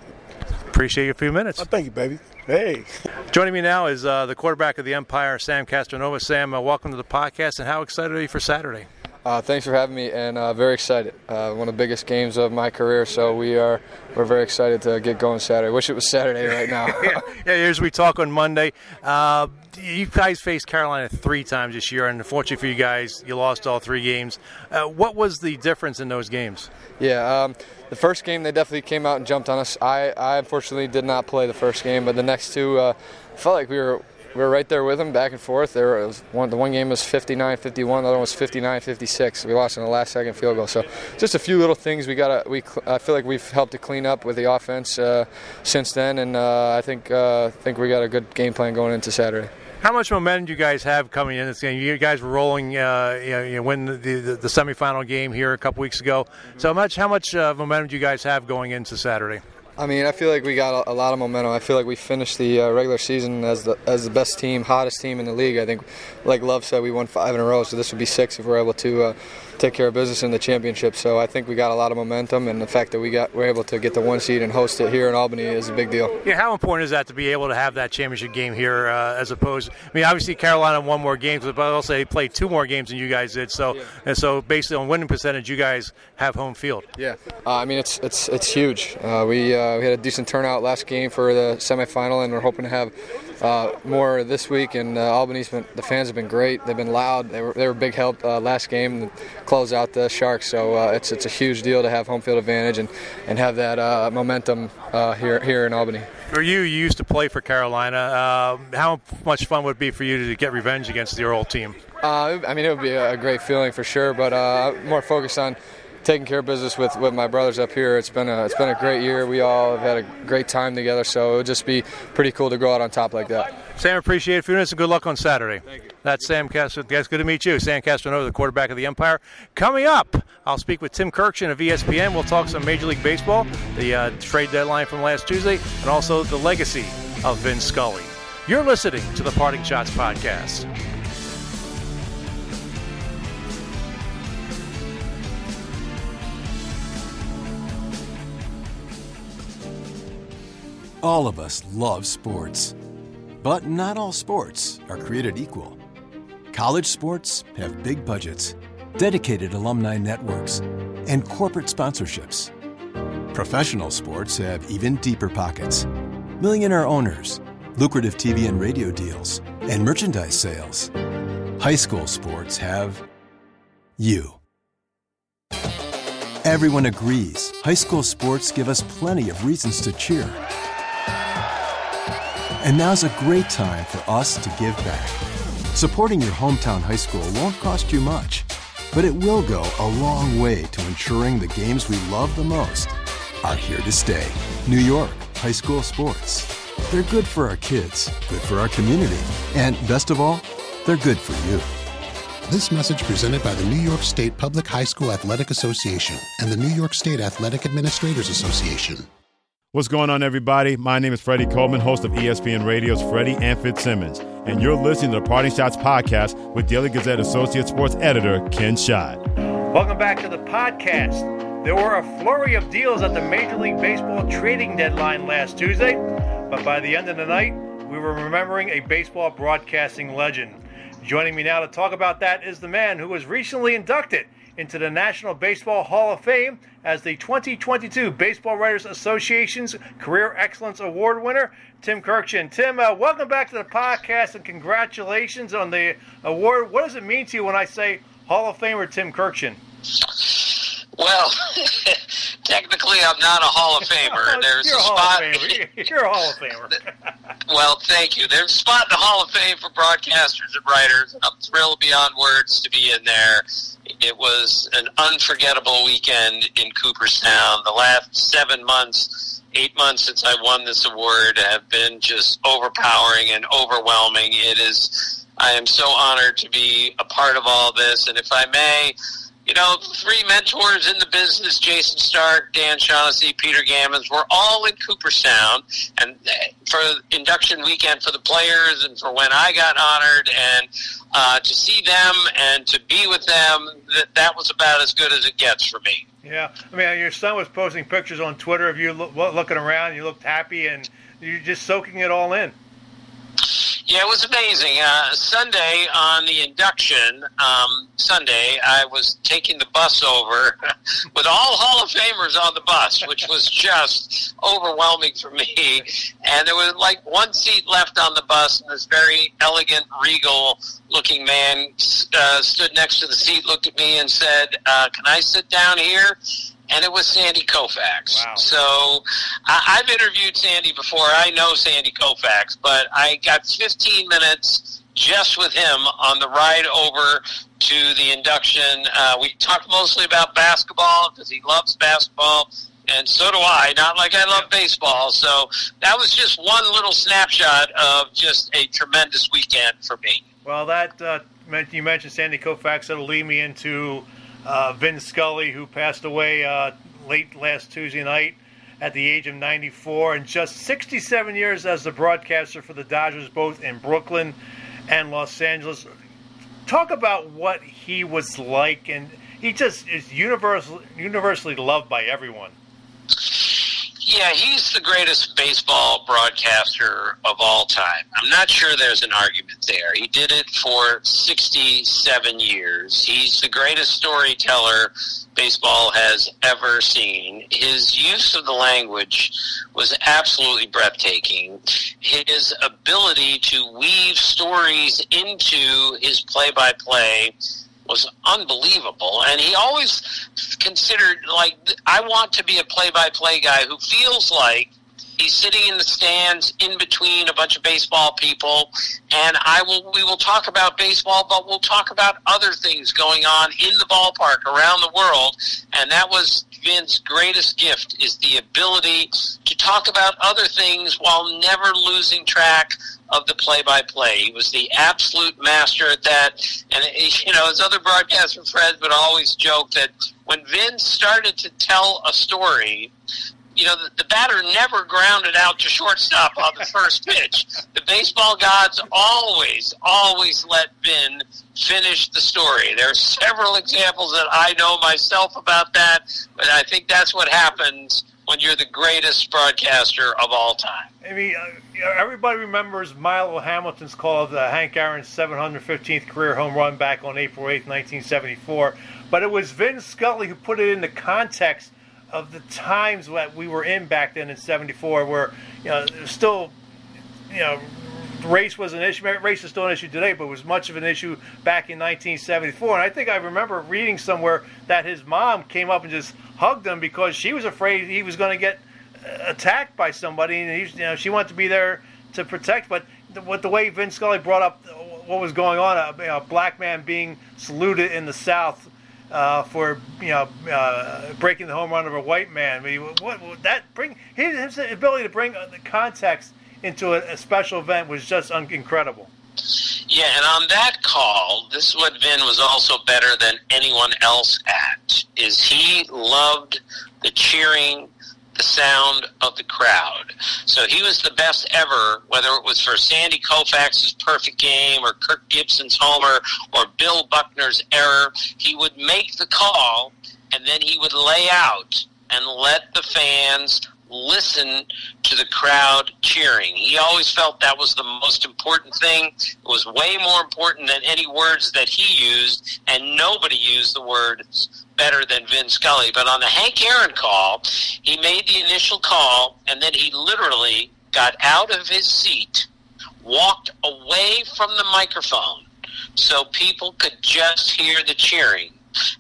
Appreciate you a few minutes. Oh, thank you, baby. Hey. Joining me now is uh, the quarterback of the Empire, Sam Castronova. Sam, uh, welcome to the podcast, and how excited are you for Saturday? Uh, thanks for having me, and uh, very excited. Uh, one of the biggest games of my career, so we are we're very excited to get going Saturday. Wish it was Saturday right now. yeah, yeah, here's we talk on Monday. Uh, you guys faced Carolina three times this year, and unfortunately for you guys, you lost all three games. Uh, what was the difference in those games? Yeah, um, the first game they definitely came out and jumped on us. I, I unfortunately did not play the first game, but the next two uh, felt like we were we were right there with them, back and forth. There was one, the one game was 59-51, the other one was 59-56. We lost in the last second field goal. So just a few little things we got. We I feel like we've helped to clean up with the offense uh, since then, and uh, I think uh, think we got a good game plan going into Saturday. How much momentum do you guys have coming in this game? You guys were rolling, uh, you, know, you win the, the, the, semifinal game here a couple weeks ago. So much, how much uh, momentum do you guys have going into Saturday? I mean, I feel like we got a, lot of momentum. I feel like we finished the uh, regular season as the as the best team, hottest team in the league. I think, like Love said, we won five in a row, so this would be six if we're able to uh, take care of business in the championship. So I think we got a lot of momentum, and the fact that we got we're able to get the one seed and host it here in Albany is a big deal. Yeah, how important is that to be able to have that championship game here, uh, as opposed? I mean, obviously Carolina won more games, but also they played two more games than you guys did. So yeah. and so basically on winning percentage, you guys have home field. Yeah, uh, I mean it's it's it's huge. Uh, we uh, we had a decent turnout last game for the semifinal, and we're hoping to have uh, more this week. And uh, Albany's been the fans have been great. They've been loud. They were they were a big help uh, last game to close out the Sharks. So uh, it's it's a huge deal to have home field advantage and and have that uh, momentum uh, here here in Albany. For you, you used to play for Carolina. how much fun would it be for you to get revenge against your old team? I mean, it would be a great feeling for sure, but more focused on taking care of business with, with my brothers up here. It's been a it's been a great year. We all have had a great time together. So it would just be pretty cool to go out on top like that. Sam, appreciate it for and good luck on Saturday. Thank you. That's Sam Castro. Guys, good to meet you. Sam Castronova, the quarterback of the Empire. Coming up, I'll speak with Tim Kurkjian of ESPN. We'll talk some Major League Baseball, the uh, trade deadline from last Tuesday, and also the legacy of Vin Scully. You're listening to the Parting Schotts podcast. All of us love sports. But not all sports are created equal. College sports have big budgets, dedicated alumni networks, and corporate sponsorships. Professional sports have even deeper pockets millionaire owners, lucrative TV and radio deals, and merchandise sales. High school sports have you. Everyone agrees high school sports give us plenty of reasons to cheer. And now's a great time for us to give back. Supporting your hometown high school won't cost you much, but it will go a long way to ensuring the games we love the most are here to stay. New York High School Sports. They're good for our kids, good for our community, and best of all, they're good for you. This message presented by the New York State Public High School Athletic Association and the New York State Athletic Administrators Association. What's going on, everybody? My name is Freddie Coleman, host of ESPN Radio's Freddie and Fitzsimmons, and you're listening to the Parting Schotts podcast with Daily Gazette Associate Sports Editor Ken Schott. Welcome back to the podcast. There were a flurry of deals at the Major League Baseball trading deadline last Tuesday, but by the end of the night, we were remembering a baseball broadcasting legend. Joining me now to talk about that is the man who was recently inducted into the National Baseball Hall of Fame as the 2022 Baseball Writers Association's Career Excellence Award winner, Tim Kurkjian. Tim, uh, welcome back to the podcast and congratulations on the award. What does it mean to you when I say Hall of Famer Tim Kurkjian? Well, technically, I'm not a Hall of Famer. There's You're a, a spot. You're a Hall of Famer. well, thank you. There's a spot in the Hall of Fame for broadcasters and writers. I'm thrilled beyond words to be in there. It was an unforgettable weekend in Cooperstown. The last seven months eight months since I won this award have been just overpowering and overwhelming. It is. I am so honored to be a part of all this, and if I may, you know, three mentors in the business, Jayson Stark, Dan Shaughnessy, Peter Gammons, we're all in Cooperstown. And for induction weekend for the players and for when I got honored and uh, to see them and to be with them, that, that was about as good as it gets for me. Yeah. I mean, your son was posting pictures on Twitter of you lo- looking around. You looked happy and you're just soaking it all in. Yeah, it was amazing. Uh, Sunday on the induction, um, Sunday, I was taking the bus over with all Hall of Famers on the bus, which was just overwhelming for me. And there was like one seat left on the bus, and this very elegant, regal looking man uh, stood next to the seat, looked at me, and said, uh, Can I sit down here? And it was Sandy Koufax. Wow. So I, I've interviewed Sandy before. I know Sandy Koufax, but I got 15 minutes just with him on the ride over to the induction. Uh, we talked mostly about basketball because he loves basketball. And so do I. Not like I love baseball. So that was just one little snapshot of just a tremendous weekend for me. Well, that uh, you mentioned Sandy Koufax. That'll lead me into uh, Vin Scully, who passed away uh, late last Tuesday night at the age of 94, and just 67 years as the broadcaster for the Dodgers, both in Brooklyn and Los Angeles. Talk about what he was like, and he just is universally universally loved by everyone. Yeah, he's the greatest baseball broadcaster of all time. I'm not sure there's an argument there. He did it for 67 years. He's the greatest storyteller baseball has ever seen. His use of the language was absolutely breathtaking. His ability to weave stories into his play by play was unbelievable. And he always considered, like, I want to be a play by play guy who feels like he's sitting in the stands in between a bunch of baseball people and I will we will talk about baseball but we'll talk about other things going on in the ballpark around the world and that was Vince's greatest gift is the ability to talk about other things while never losing track of the play-by-play. He was the absolute master at that. And you know, his other broadcaster friends would always joke that when Vince started to tell a story, you know, the, the batter never grounded out to shortstop on the first pitch. The baseball gods always, always let Vin finish the story. There are several examples that I know myself about that, but I think that's what happens when you're the greatest broadcaster of all time. I mean, uh, everybody remembers Milo Hamilton's call of the Hank Aaron's 715th career home run back on April 8, 1974. But it was Vin Scully who put it into context of the times that we were in back then in '74, where you know still, you know, race was an issue. Race is still an issue today, but it was much of an issue back in 1974. And I think I remember reading somewhere that his mom came up and just hugged him because she was afraid he was going to get uh, attacked by somebody, and he, you know, she wanted to be there to protect. But with the way Vince Scully brought up what was going on, a, a black man being saluted in the South uh, for you know uh, breaking the home run of a white man. I mean, what, what that bring his, ability to bring the context into a, a special event was just un- incredible. Yeah, and on that call, this is what Vin was also better than anyone else at. Is he loved the cheering the sound of the crowd. So he was the best ever, whether it was for Sandy Koufax's perfect game or Kirk Gibson's homer or Bill Buckner's error. He would make the call and then he would lay out and let the fans listen to the crowd cheering. He always felt that was the most important thing. It was way more important than any words that he used, and nobody used the words better than Vin Scully. But on the Hank Aaron call, he made the initial call, and then he literally got out of his seat, walked away from the microphone so people could just hear the cheering.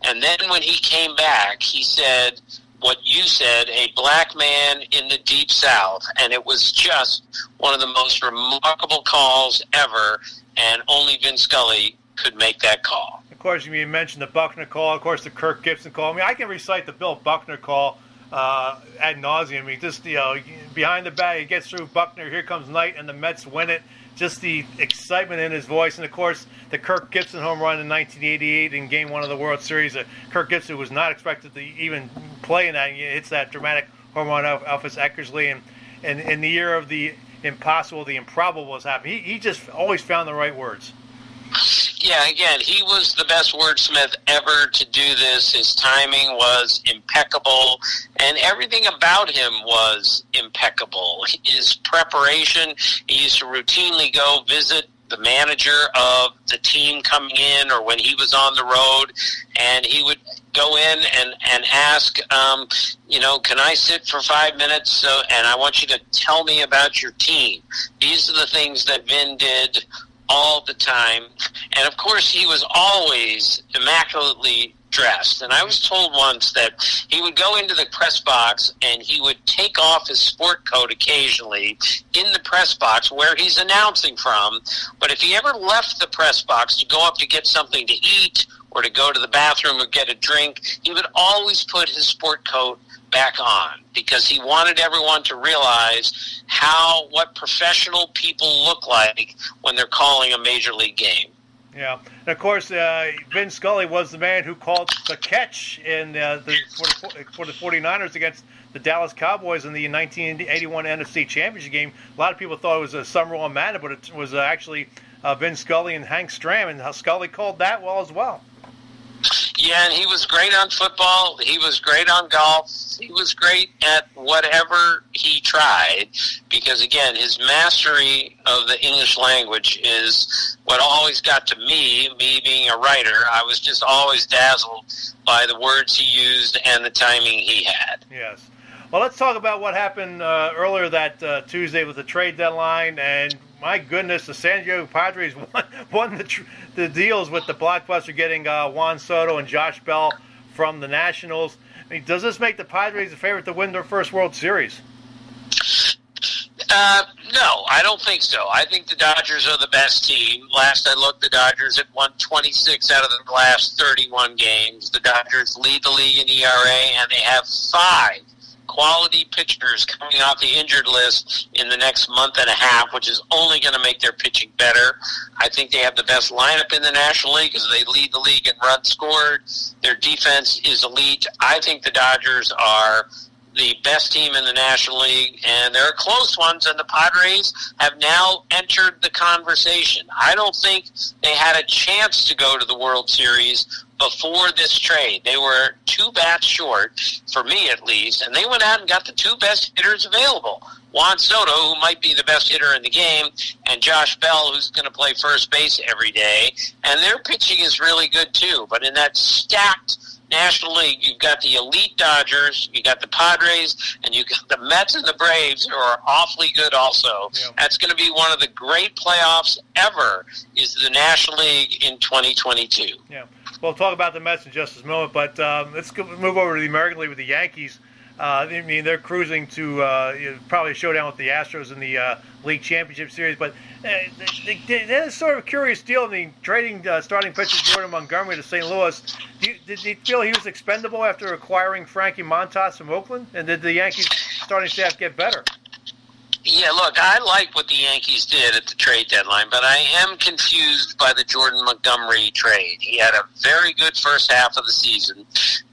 And then when he came back, he said, what you said, a black man in the deep south. And it was just one of the most remarkable calls ever. And only Vin Scully could make that call. Of course, you mentioned the Buckner call. Of course, the Kirk Gibson call. I mean, I can recite the Bill Buckner call uh, ad nauseum. I mean, just you know, behind the bat, he gets through Buckner. Here comes Knight, and the Mets win it. Just the excitement in his voice, and of course, the Kirk Gibson home run in 1988 in Game One of the World Series. Uh, Kirk Gibson was not expected to even play in that. He hits that dramatic home run off Elvis Eckersley, and, and in the year of the impossible, the improbable was happening. He, he just always found the right words. Yeah, again, he was the best wordsmith ever to do this. His timing was impeccable, and everything about him was impeccable. His preparation, he used to routinely go visit the manager of the team coming in or when he was on the road, and he would go in and, and ask, um, you know, can I sit for five minutes? So, and I want you to tell me about your team. These are the things that Vin did all the time. And of course, he was always immaculately dressed. And I was told once that he would go into the press box and he would take off his sport coat occasionally in the press box where he's announcing from. But if he ever left the press box to go up to get something to eat or to go to the bathroom or get a drink, he would always put his sport coat back on because he wanted everyone to realize how what professional people look like when they're calling a major league game. Yeah, and of course, uh, Vin Scully was the man who called the catch in uh, the, for, the, for the 49ers against the Dallas Cowboys in the 1981 NFC Championship game. A lot of people thought it was a Summerall Madden, but it was uh, actually uh, Vin Scully and Hank Stram, and Scully called that well as well. Yeah, and he was great on football. He was great on golf. He was great at whatever he tried because, again, his mastery of the English language is what always got to me, me being a writer. I was just always dazzled by the words he used and the timing he had. Yes. Well, let's talk about what happened uh, earlier that uh, Tuesday with the trade deadline. And my goodness, the San Diego Padres won, won the, the deals with the blockbuster getting uh, Juan Soto and Josh Bell from the Nationals. I mean, does this make the Padres a favorite to win their first World Series? Uh, no, I don't think so. I think the Dodgers are the best team. Last I looked, the Dodgers had won 26 out of the last 31 games. The Dodgers lead the league in ERA, and they have five quality pitchers coming off the injured list in the next month and a half, which is only going to make their pitching better. I think they have the best lineup in the National League because they lead the league in runs scored. Their defense is elite. I think the Dodgers are the best team in the National League, and there are close ones, and the Padres have now entered the conversation. I don't think they had a chance to go to the World Series before this trade. They were two bats short, for me at least, and they went out and got the two best hitters available. Juan Soto, who might be the best hitter in the game, and Josh Bell, who's going to play first base every day. And their pitching is really good too. But in that stacked National League, you've got the elite Dodgers, you got the Padres, and you got the Mets and the Braves, who are awfully good also. Yeah. That's going to be one of the great playoffs ever. Is the National League in 2022? Yeah. We'll talk about the Mets in just a moment, but um, let's go, move over to the American League with the Yankees. Uh, I mean, they're cruising to uh, probably a showdown with the Astros in the uh, league championship series. But uh, they, they, they sort of a curious deal in the trading uh, starting pitcher Jordan Montgomery to St. Louis. You, did you feel he was expendable after acquiring Frankie Montas from Oakland? And did the Yankees starting staff get better? Yeah, look, I like what the Yankees did at the trade deadline, but I am confused by the Jordan Montgomery trade. He had a very good first half of the season.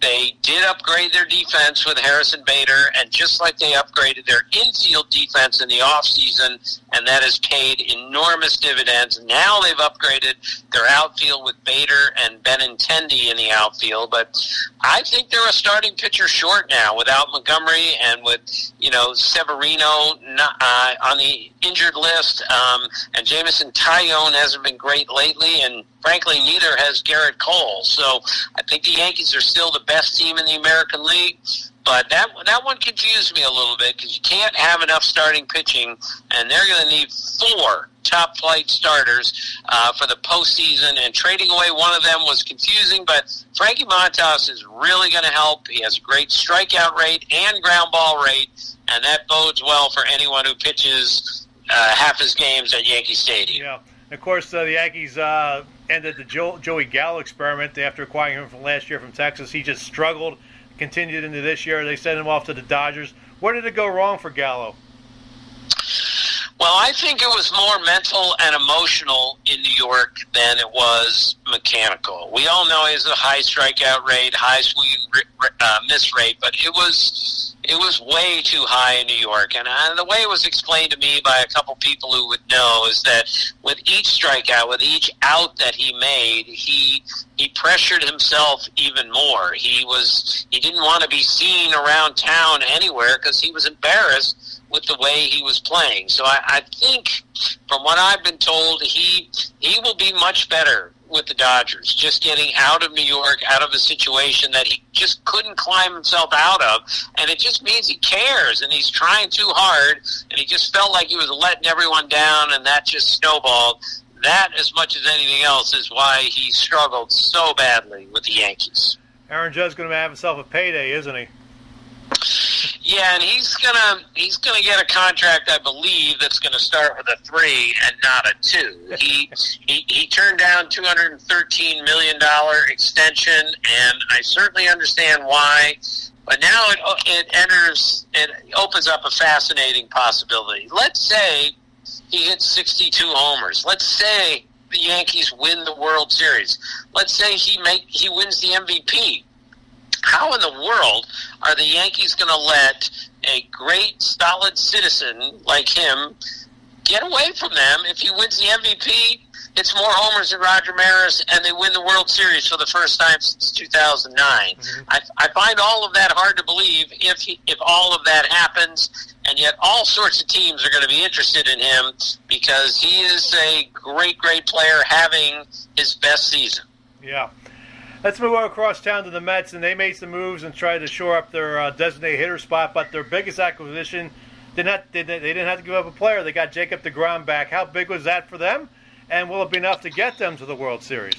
They did upgrade their defense with Harrison Bader, and just like they upgraded their infield defense in the offseason, and that has paid enormous dividends. Now they've upgraded their outfield with Bader and Benintendi in the outfield, but I think they're a starting pitcher short now without Montgomery and with, you know, Severino not, uh, on the injured list, um, and Jameson Taillon hasn't been great lately, and frankly, neither has Gerrit Cole. So I think the Yankees are still the best team in the American League. But that that one confused me a little bit because you can't have enough starting pitching, and they're going to need four top flight starters uh, for the postseason. And trading away one of them was confusing, but Frankie Montas is really going to help. He has a great strikeout rate and ground ball rate, and that bodes well for anyone who pitches uh, half his games at Yankee Stadium. Yeah. Of course, uh, the Yankees uh, ended the Joe, Joey Gallo experiment after acquiring him from last year from Texas. He just struggled continued into this year. They sent him off to the Dodgers. Where did it go wrong for Gallo? Well, I think it was more mental and emotional in New York than it was mechanical. We all know he has a high strikeout rate, high swing uh, miss rate, but it was it was way too high in New York. And uh, the way it was explained to me by a couple people who would know is that with each strikeout, with each out that he made, he he pressured himself even more. He was he didn't want to be seen around town anywhere because he was embarrassed with the way he was playing. So I, I think, from what I've been told, he he will be much better with the Dodgers. Just getting out of New York, out of a situation that he just couldn't climb himself out of, and it just means he cares and he's trying too hard, and he just felt like he was letting everyone down, and that just snowballed. That, as much as anything else, is why he struggled so badly with the Yankees. Aaron Judge's going to have himself a payday, isn't he? Yeah, and he's gonna he's gonna get a contract, I believe, that's gonna start with a three and not a two. He he, he turned down two hundred and thirteen million dollar extension, and I certainly understand why. But now it it enters it opens up a fascinating possibility. Let's say he hits sixty two homers. Let's say the Yankees win the World Series. Let's say he make he wins the MVP how in the world are the Yankees going to let a great, solid citizen like him get away from them if he wins the MVP? It's more homers than Roger Maris, and they win the World Series for the first time since 2009. Mm-hmm. I, I find all of that hard to believe if he, if all of that happens, and yet all sorts of teams are going to be interested in him because he is a great, great player having his best season. Yeah. Let's move across town to the Mets, and they made some moves and tried to shore up their uh, designated hitter spot. But their biggest acquisition did not they, they didn't have to give up a player. They got Jacob Degrom back. How big was that for them? And will it be enough to get them to the World Series?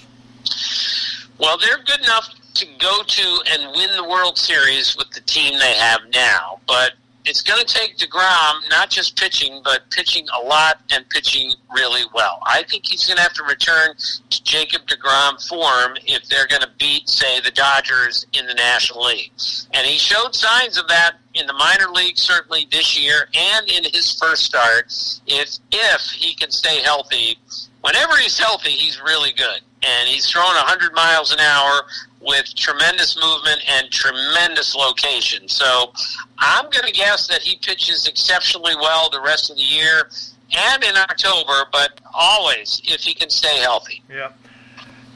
Well, they're good enough to go to and win the World Series with the team they have now, but it's going to take DeGrom not just pitching, but pitching a lot and pitching really well. I think he's going to have to return to Jacob DeGrom form if they're going to beat, say, the Dodgers in the National League. And he showed signs of that in the minor league, certainly this year, and in his first start. If if he can stay healthy, whenever he's healthy, he's really good. And he's throwing 100 miles an hour with tremendous movement and tremendous location. So I'm going to guess that he pitches exceptionally well the rest of the year and in October, but always if he can stay healthy. Yeah.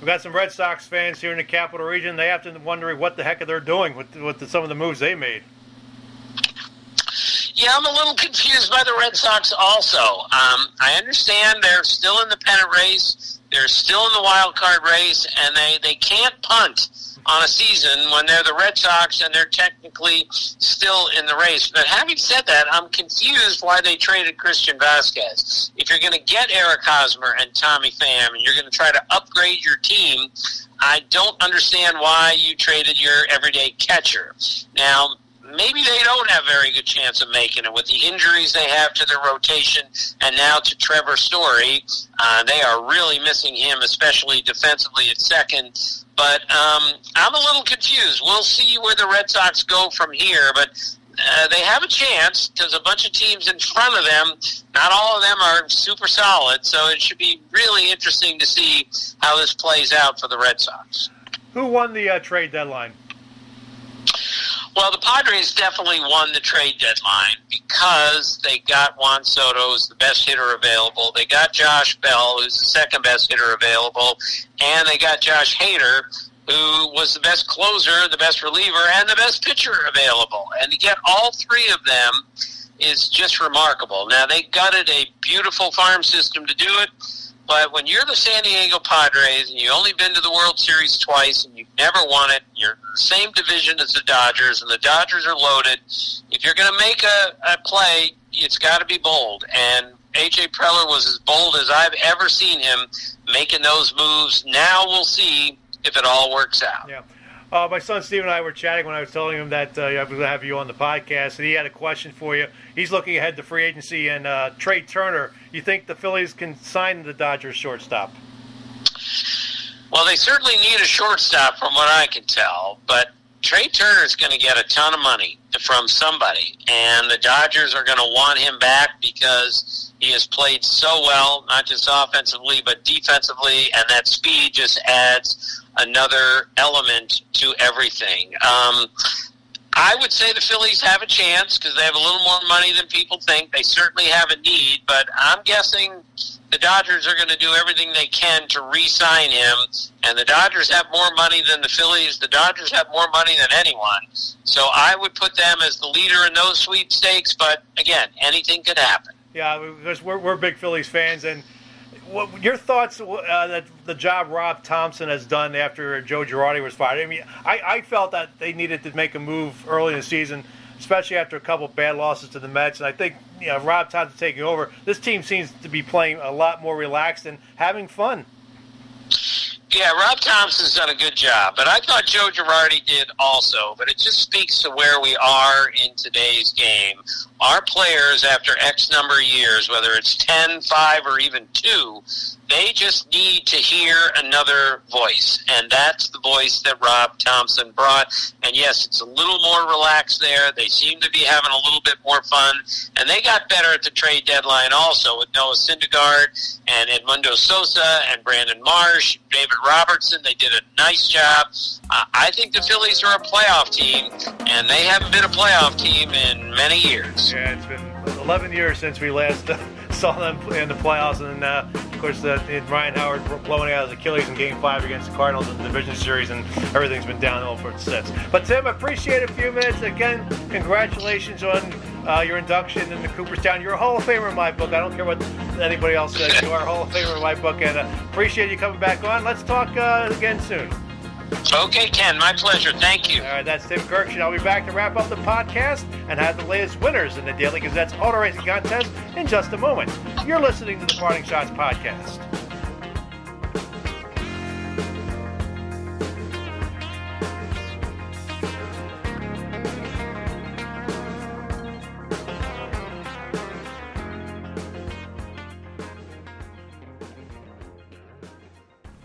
We've got some Red Sox fans here in the capital region. They have to wonder what the heck are they're doing with, with the, some of the moves they made. Yeah, I'm a little confused by the Red Sox also. Um, I understand they're still in the pennant race. They're still in the wild card race, and they, they can't punt on a season when they're the Red Sox and they're technically still in the race. But having said that, I'm confused why they traded Christian Vasquez. If you're going to get Eric Hosmer and Tommy Pham and you're going to try to upgrade your team, I don't understand why you traded your everyday catcher. Now, maybe they don't have very good chance of making it with the injuries they have to their rotation and now to Trevor Story. Uh, they are really missing him, especially defensively at second. But um, I'm a little confused. We'll see where the Red Sox go from here, but. Uh, they have a chance because a bunch of teams in front of them, not all of them are super solid, so it should be really interesting to see how this plays out for the Red Sox. Who won the uh, trade deadline? Well, the Padres definitely won the trade deadline because they got Juan Soto as the best hitter available. They got Josh Bell, who's the second best hitter available, and they got Josh Hader, who was the best closer, the best reliever, and the best pitcher available. And to get all three of them is just remarkable. Now, they gutted a beautiful farm system to do it but when you're the San Diego Padres and you've only been to the World Series twice and you've never won it, you're the same division as the Dodgers, and the Dodgers are loaded. If you're going to make a, a play, it's got to be bold. And AJ Preller was as bold as I've ever seen him making those moves. Now we'll see if it all works out. Yeah. Uh, my son Steve and I were chatting when I was telling him that uh, I was going to have you on the podcast, and he had a question for you. He's looking ahead to free agency and uh, Trea Turner. You think the Phillies can sign the Dodgers shortstop? Well, they certainly need a shortstop, from what I can tell. But Trea Turner is going to get a ton of money from somebody, and the Dodgers are going to want him back because he has played so well, not just offensively but defensively, and that speed just adds another element to everything. Um, I would say the Phillies have a chance because they have a little more money than people think. They certainly have a need, but I'm guessing the Dodgers are going to do everything they can to re-sign him. And the Dodgers have more money than the Phillies. The Dodgers have more money than anyone. So I would put them as the leader in those sweepstakes. But again, anything could happen. Yeah, because we're, we're big Phillies fans, and what, your thoughts uh, that the job Rob Thompson has done after Joe Girardi was fired. I mean, I, I felt that they needed to make a move early in the season, especially after a couple bad losses to the Mets. And I think you know, Rob Thompson taking over, this team seems to be playing a lot more relaxed and having fun. Yeah, Rob Thompson's done a good job, but I thought Joe Girardi did also. But it just speaks to where we are in today's game. Our players, after X number of years, whether it's 10, 5, or even 2, they just need to hear another voice, and that's the voice that Rob Thompson brought. And yes, it's a little more relaxed there. They seem to be having a little bit more fun, and they got better at the trade deadline also with Noah Syndergaard and Edmundo Sosa and Brandon Marsh, David Robertson. They did a nice job. Uh, I think the Phillies are a playoff team, and they haven't been a playoff team in many years. Yeah, it's been 11 years since we last. Uh, saw them in the playoffs, and uh, of course, uh, Ryan Howard blowing out his Achilles in Game Five against the Cardinals in the division series, and everything's been downhill for since. But Tim, appreciate a few minutes again. Congratulations on uh, your induction into Cooperstown. You're a Hall of Famer in my book. I don't care what anybody else says. You are a Hall of Famer in my book, and uh, appreciate you coming back on. Let's talk again soon. Okay, Ken, my pleasure. Thank you. All right, that's Tim Kurkjian. I'll be back to wrap up the podcast and have the latest winners in the Daily Gazette's auto racing contest in just a moment. You're listening to the Parting Schotts Podcast.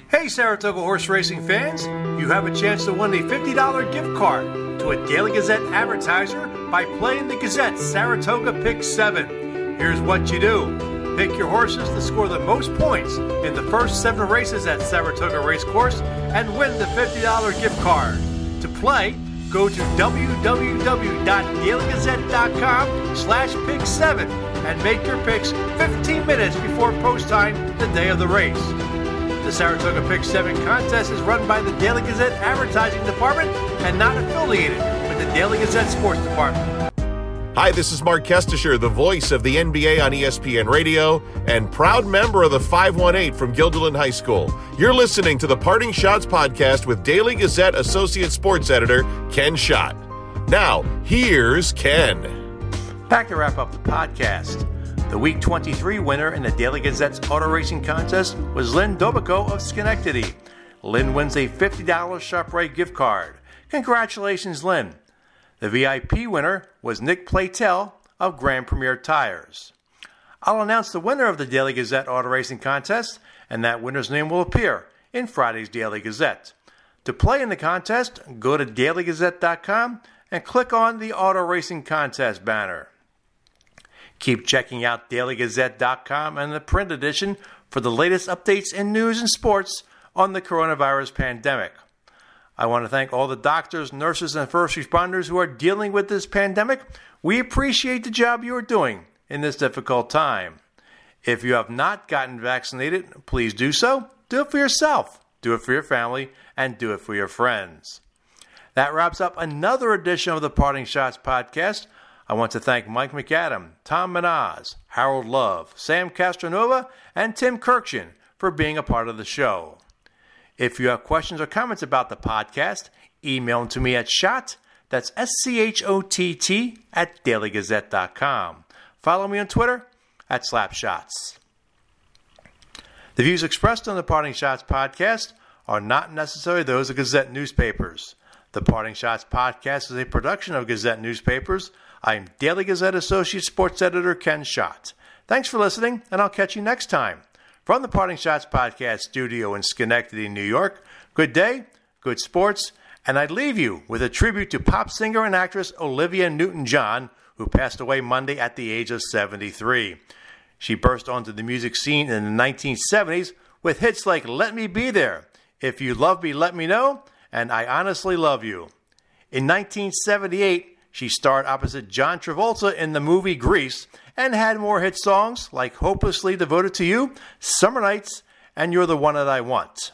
Hey, Saratoga horse racing fans! You have a chance to win a $50 gift card to a Daily Gazette advertiser by playing the Gazette Saratoga Pick 7. Here's what you do pick your horses to score the most points in the first seven races at Saratoga Racecourse and win the $50 gift card. To play, go to www.dailygazette.com slash pick 7 and make your picks 15 minutes before post time the day of the race. The Saratoga Pick 7 contest is run by the Daily Gazette Advertising Department and not affiliated with the Daily Gazette Sports Department. Hi, this is Marc Kestecher, the voice of the NBA on ESPN Radio and proud member of the 518 from Guilderland High School. You're listening to the Parting Schotts podcast with Daily Gazette Associate Sports Editor Ken Schott. Now, here's Ken. Back to wrap up the podcast. The Week 23 winner in the Daily Gazette's auto racing contest was Lynn Dobico of Schenectady. Lynn wins a $50 ShopRite gift card. Congratulations, Lynn. The VIP winner was Nick Platel of Grand Premier Tires. I'll announce the winner of the Daily Gazette auto racing contest, and that winner's name will appear in Friday's Daily Gazette. To play in the contest, go to dailygazette.com and click on the auto racing contest banner. Keep checking out dailygazette.com and the print edition for the latest updates in news and sports on the coronavirus pandemic. I want to thank all the doctors, nurses, and first responders who are dealing with this pandemic. We appreciate the job you are doing in this difficult time. If you have not gotten vaccinated, please do so. Do it for yourself, do it for your family, and do it for your friends. That wraps up another edition of the Parting Schotts podcast. I want to thank Mike MacAdam, Tom Menas, Harold Love, Sam Castronova, and Tim Kurkjian for being a part of the show. If you have questions or comments about the podcast, email them to me at schott, that's S-C-H-O-T-T, at dailygazette.com. Follow me on Twitter at slapschotts. The views expressed on the Parting Schotts podcast are not necessarily those of Gazette newspapers. The Parting Schotts podcast is a production of Gazette newspapers. I'm Daily Gazette Associate Sports Editor Ken Schott. Thanks for listening, and I'll catch you next time. From the Parting Schotts podcast studio in Schenectady, New York, good day, good sports, And I'd leave you with a tribute to pop singer and actress Olivia Newton John, who passed away Monday at the age of 73. She burst onto the music scene in the 1970s with hits like Let Me Be There, If You Love Me, Let Me Know, and I Honestly Love You. In 1978, she starred opposite John Travolta in the movie Grease and had more hit songs like Hopelessly Devoted to You, Summer Nights, and You're the One That I Want.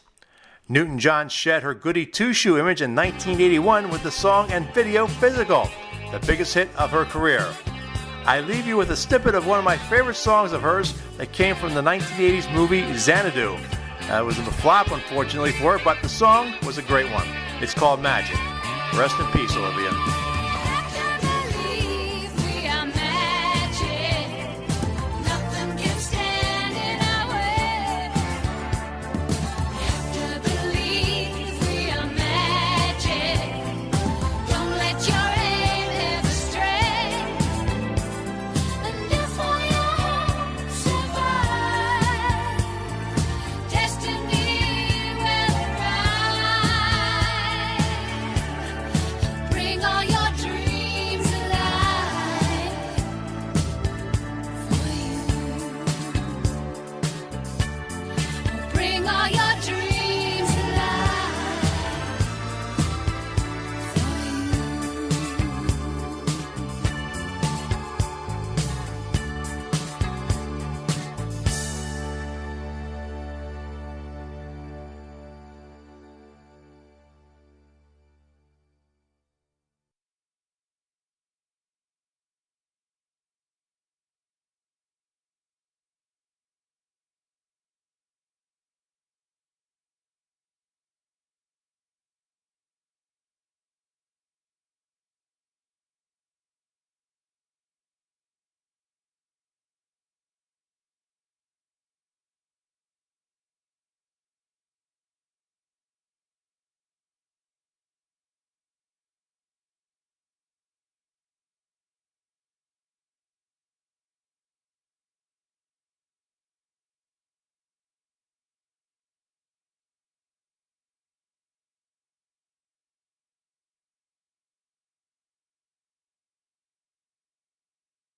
Newton John shed her goody two shoe image in 1981 with the song and video Physical, the biggest hit of her career. I leave you with a snippet of one of my favorite songs of hers that came from the 1980s movie Xanadu. Uh, it was a flop, unfortunately, for her, but the song was a great one. It's called Magic. Rest in peace, Olivia.